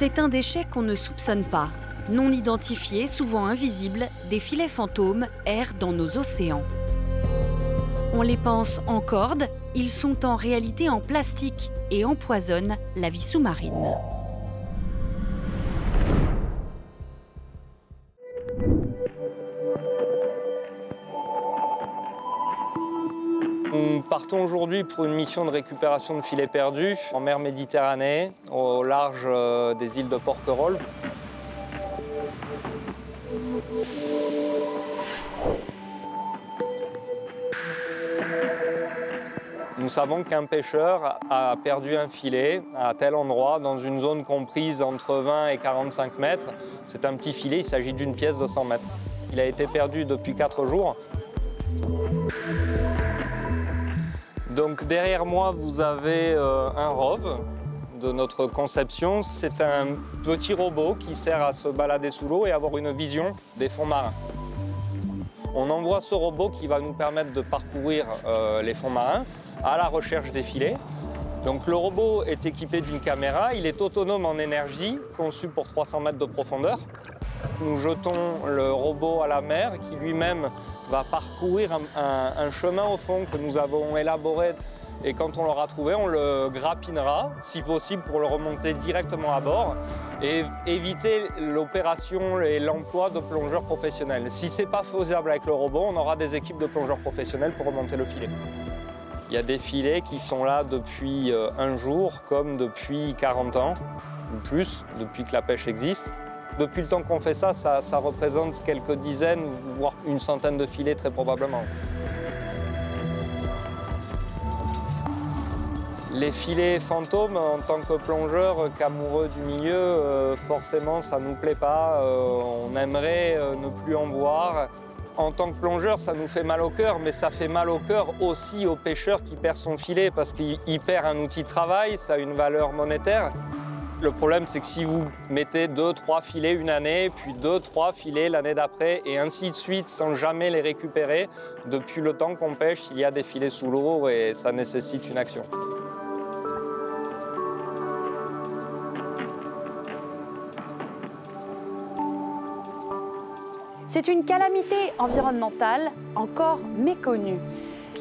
C'est un déchet qu'on ne soupçonne pas. Non identifiés, souvent invisibles, des filets fantômes errent dans nos océans. On les pense en corde, ils sont en réalité en plastique et empoisonnent la vie sous-marine. Partons aujourd'hui pour une mission de récupération de filets perdus en mer Méditerranée, au large euh, des îles de Porquerolles. Nous savons qu'un pêcheur a perdu un filet à tel endroit, dans une zone comprise entre 20 et 45 mètres. C'est un petit filet, il s'agit d'une pièce de 100 mètres. Il a été perdu depuis 4 jours. Donc derrière moi, vous avez euh, un ROV de notre conception. C'est un petit robot qui sert à se balader sous l'eau et avoir une vision des fonds marins. On envoie ce robot qui va nous permettre de parcourir euh, les fonds marins à la recherche des filets. Donc le robot est équipé d'une caméra, il est autonome en énergie, conçu pour 300 mètres de profondeur. Nous jetons le robot à la mer qui lui-même va parcourir un, un, chemin au fond que nous avons élaboré et quand on l'aura trouvé, on le grappinera, si possible, pour le remonter directement à bord et éviter l'opération et l'emploi de plongeurs professionnels. Si ce n'est pas faisable avec le robot, on aura des équipes de plongeurs professionnels pour remonter le filet. Il y a des filets qui sont là depuis euh, un jour comme depuis 40 ans, ou plus, depuis que la pêche existe. Depuis le temps qu'on fait ça, ça, représente quelques dizaines, voire une centaine de filets très probablement. Les filets fantômes, en tant que plongeur, qu'amoureux du milieu, euh, forcément ça ne nous plaît pas. Euh, on aimerait euh, ne plus en voir. En tant que plongeur, ça nous fait mal au cœur, mais ça fait mal au cœur aussi au pêcheur qui perd son filet parce qu'il perd un outil de travail, ça a une valeur monétaire. Le problème, c'est que si vous mettez deux, trois filets une année, puis deux, trois filets l'année d'après, et ainsi de suite, sans jamais les récupérer, depuis le temps qu'on pêche, il y a des filets sous l'eau et ça nécessite une action. C'est une calamité environnementale encore méconnue.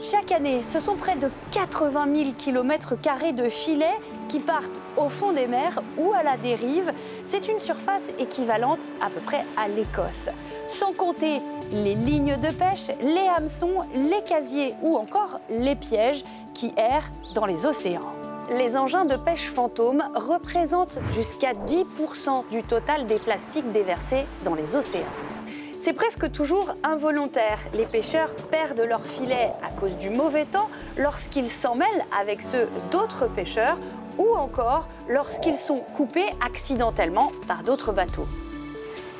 Chaque année, ce sont près de 80 000 km de filets qui partent au fond des mers ou à la dérive. C'est une surface équivalente à peu près à l'Écosse. Sans compter les lignes de pêche, les hameçons, les casiers ou encore les pièges qui errent dans les océans. Les engins de pêche fantômes représentent jusqu'à 10% du total des plastiques déversés dans les océans. C'est presque toujours involontaire. Les pêcheurs perdent leur filet à cause du mauvais temps lorsqu'ils s'en mêlent avec ceux d'autres pêcheurs ou encore lorsqu'ils sont coupés accidentellement par d'autres bateaux.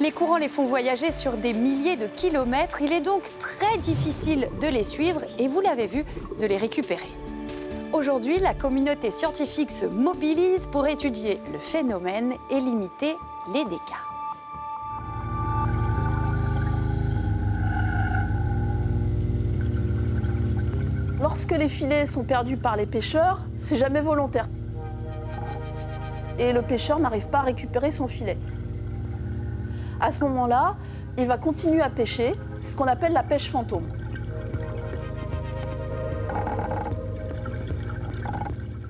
Les courants les font voyager sur des milliers de kilomètres. Il est donc très difficile de les suivre et vous l'avez vu, de les récupérer. Aujourd'hui, la communauté scientifique se mobilise pour étudier le phénomène et limiter les dégâts. Lorsque les filets sont perdus par les pêcheurs, c'est jamais volontaire. Et le pêcheur n'arrive pas à récupérer son filet. À ce moment-là, il va continuer à pêcher, c'est ce qu'on appelle la pêche fantôme.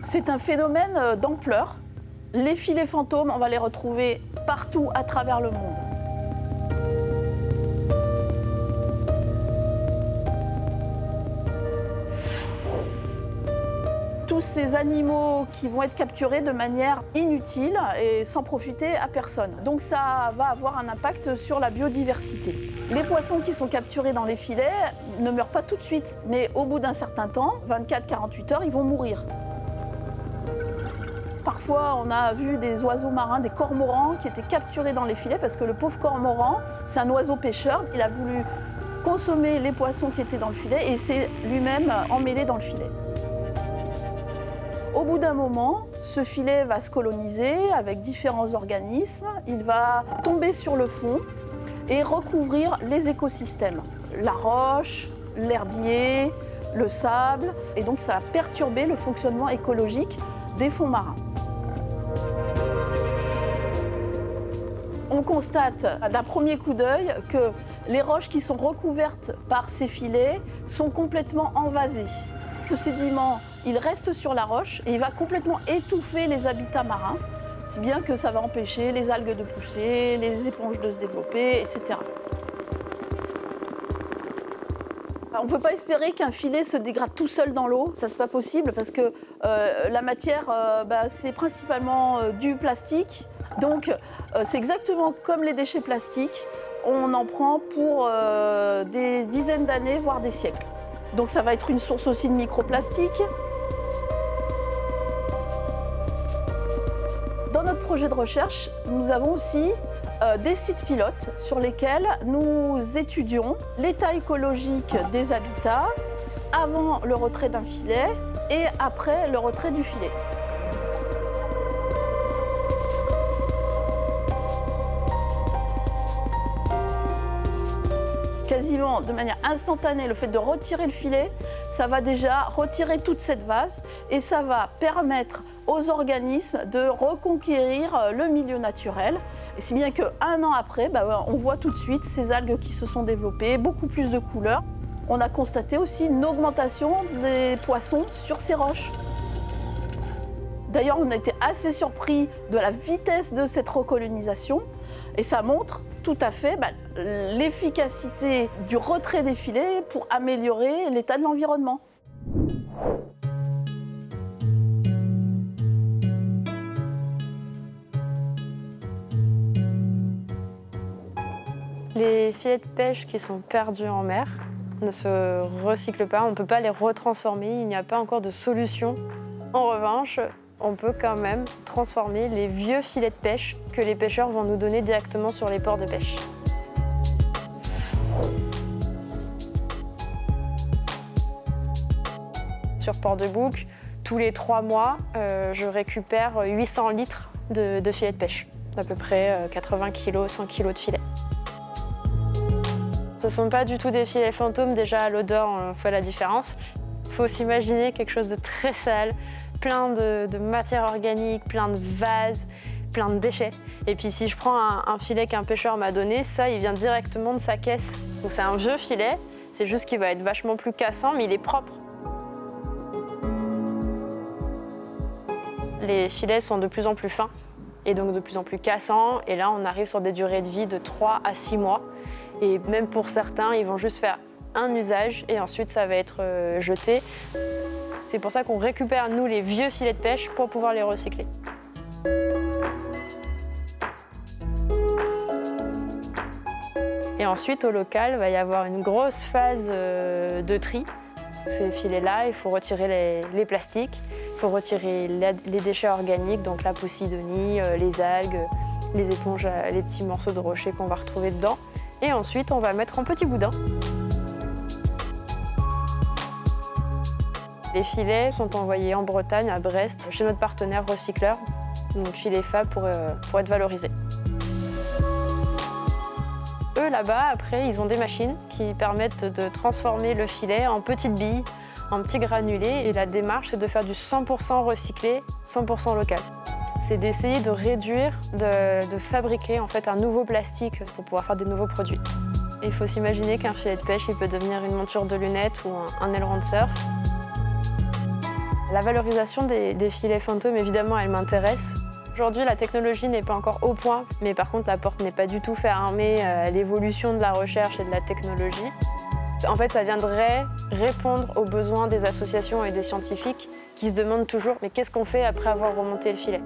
C'est un phénomène euh, d'ampleur. Les filets fantômes, on va les retrouver partout à travers le monde. Tous ces animaux qui vont être capturés de manière inutile et sans profiter à personne. Donc ça va avoir un impact sur la biodiversité. Les poissons qui sont capturés dans les filets ne meurent pas tout de suite, mais au bout d'un certain temps, 24-48 heures, ils vont mourir. Parfois, on a vu des oiseaux marins, des cormorans qui étaient capturés dans les filets parce que le pauvre cormoran, c'est un oiseau pêcheur, il a voulu consommer les poissons qui étaient dans le filet et s'est lui-même emmêlé dans le filet. Au bout d'un moment, ce filet va se coloniser avec différents organismes. Il va tomber sur le fond et recouvrir les écosystèmes. La roche, l'herbier, le sable. Et donc ça va perturber le fonctionnement écologique des fonds marins. on constate d'un premier coup d'œil que les roches qui sont recouvertes par ces filets sont complètement envasées. Ce sédiment, il reste sur la roche et il va complètement étouffer les habitats marins, si bien que ça va empêcher les algues de pousser, les éponges de se développer, etc. On ne peut pas espérer qu'un filet se dégrade tout seul dans l'eau, ça c'est pas possible parce que euh, la matière, euh, bah, c'est principalement euh, du plastique. Donc c'est exactement comme les déchets plastiques, on en prend pour des dizaines d'années, voire des siècles. Donc ça va être une source aussi de microplastiques. Dans notre projet de recherche, nous avons aussi euh, des sites pilotes sur lesquels nous étudions l'état écologique des habitats avant le retrait d'un filet et après le retrait du filet. Quasiment de manière instantanée le fait de retirer le filet, ça va déjà retirer toute cette vase et ça va permettre aux organismes de reconquérir euh, le milieu naturel. Et si bien qu'un an après, bah, on voit tout de suite ces algues qui se sont développées, beaucoup plus de couleurs. On a constaté aussi une augmentation des poissons sur ces roches. D'ailleurs, on a été assez surpris de la vitesse de cette recolonisation et ça montre tout à fait bah, l'efficacité du retrait des filets pour améliorer l'état de l'environnement. Les filets de pêche qui sont perdus en mer ne se recyclent pas, on ne peut pas les retransformer, il n'y a pas encore de solution. En revanche, on peut quand même transformer les vieux filets de pêche que les pêcheurs vont nous donner directement sur les ports de pêche. Sur Port de Bouc, tous les trois mois, euh, je récupère 800 litres de, filets de pêche, à peu près 80 kg, 100 kg de filets. Ce ne sont pas du tout des filets fantômes, déjà à l'odeur on fait la différence. Il faut s'imaginer quelque chose de très sale, plein de, matière organique, plein de vases, plein de déchets. Et puis si je prends un, filet qu'un pêcheur m'a donné, ça, il vient directement de sa caisse. Donc c'est un vieux filet, c'est juste qu'il va être vachement plus cassant, mais il est propre. Les filets sont de plus en plus fins et donc de plus en plus cassants. Et là, on arrive sur des durées de vie de 3 à 6 mois. Et même pour certains, ils vont juste faire un usage et ensuite ça va être euh, jeté. C'est pour ça qu'on récupère, nous, les vieux filets de pêche pour pouvoir les recycler. Et ensuite, au local, il va y avoir une grosse phase euh, de tri. Ces filets-là, il faut retirer les, plastiques, il faut retirer les déchets organiques, donc la posidonie, euh, les algues, les éponges, les petits morceaux de rocher qu'on va retrouver dedans. Et ensuite, on va mettre en petits boudins. Les filets sont envoyés en Bretagne, à Brest, chez notre partenaire recycleur, donc Filet Fab, pour, euh, pour être valorisés. Eux, là-bas, après, ils ont des machines qui permettent de transformer le filet en petites billes, en petits granulés. Et la démarche, c'est de faire du 100% recyclé, 100% local. C'est d'essayer de réduire, de, fabriquer en fait un nouveau plastique pour pouvoir faire des nouveaux produits. il faut s'imaginer qu'un filet de pêche, il peut devenir une monture de lunettes ou un, un aileron de surf. La valorisation des, filets fantômes, évidemment, elle m'intéresse. Aujourd'hui, la technologie n'est pas encore au point, mais par contre, la porte n'est pas du tout fermée euh, à l'évolution de la recherche et de la technologie. En fait, ça viendrait répondre aux besoins des associations et des scientifiques qui se demandent toujours mais qu'est-ce qu'on fait après avoir remonté le filet?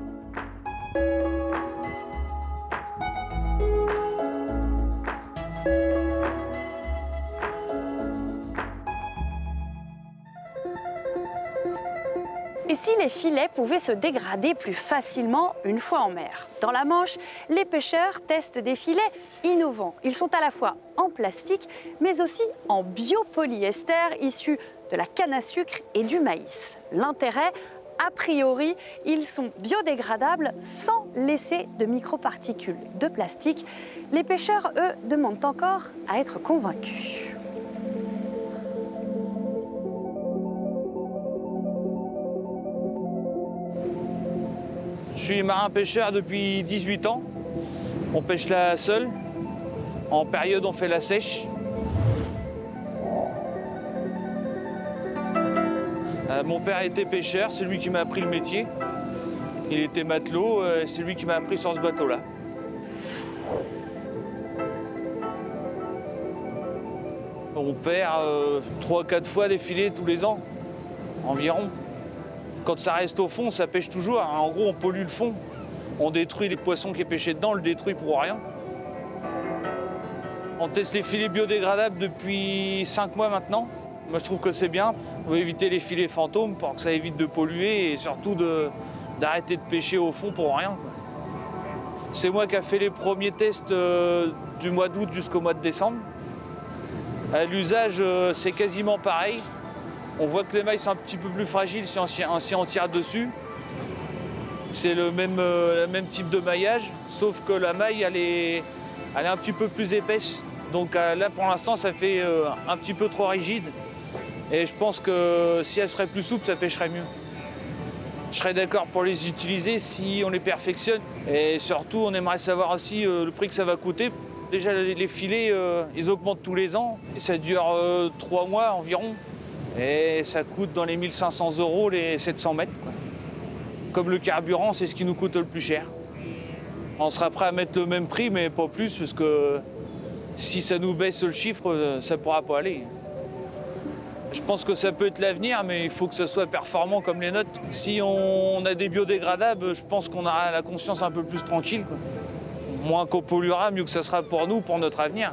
Et si les filets pouvaient se dégrader plus facilement une fois en mer? Dans la Manche, les pêcheurs testent des filets innovants. Ils sont à la fois en plastique, mais aussi en biopolyester issu de la canne à sucre et du maïs. L'intérêt a priori, ils sont biodégradables sans laisser de microparticules de plastique. Les pêcheurs, eux, demandent encore à être convaincus. Je suis marin-pêcheur depuis 18 ans. On pêche la seule. En période, on fait la sèche. Euh, mon père était pêcheur, c'est lui qui m'a appris le métier. Il était matelot, euh, c'est lui qui m'a appris sur ce bateau-là. On perd 3-4 fois des filets tous les ans, environ. Quand ça reste au fond, ça pêche toujours. hein. En gros, on pollue le fond. On détruit les poissons qui est pêché dedans, on le détruit pour rien. On teste les filets biodégradables depuis 5 mois maintenant. Moi, je trouve que c'est bien. On veut éviter les filets fantômes pour que ça évite de polluer et surtout d'arrêter de pêcher au fond pour rien. C'est moi qui a fait les premiers tests euh, du mois d'août jusqu'au mois de décembre. L'usage, euh, c'est quasiment pareil. On voit que les mailles sont un petit peu plus fragiles si on, tire dessus. C'est le même, euh, le même type de maillage, sauf que la maille, elle est, un petit peu plus épaisse. Donc euh, là, pour l'instant, ça fait euh, un petit peu trop rigide. Et je pense que si elle serait plus souple, ça pêcherait mieux. Je serais d'accord pour les utiliser si on les perfectionne. Et surtout, on aimerait savoir aussi le prix que ça va coûter. Déjà, les filets, ils augmentent tous les ans. Et ça dure trois mois environ. Et ça coûte dans les 1500 euros les 700 mètres. quoi. Comme le carburant, c'est ce qui nous coûte le plus cher. On sera prêt à mettre le même prix, mais pas plus, parce que si ça nous baisse le chiffre, euh, ça pourra pas aller. Je pense que ça peut être l'avenir, mais il faut que ce soit performant comme les notes. Si on a des biodégradables, je pense qu'on aura la conscience un peu plus tranquille. Moins qu'on polluera, mieux que ça sera pour nous, pour notre avenir.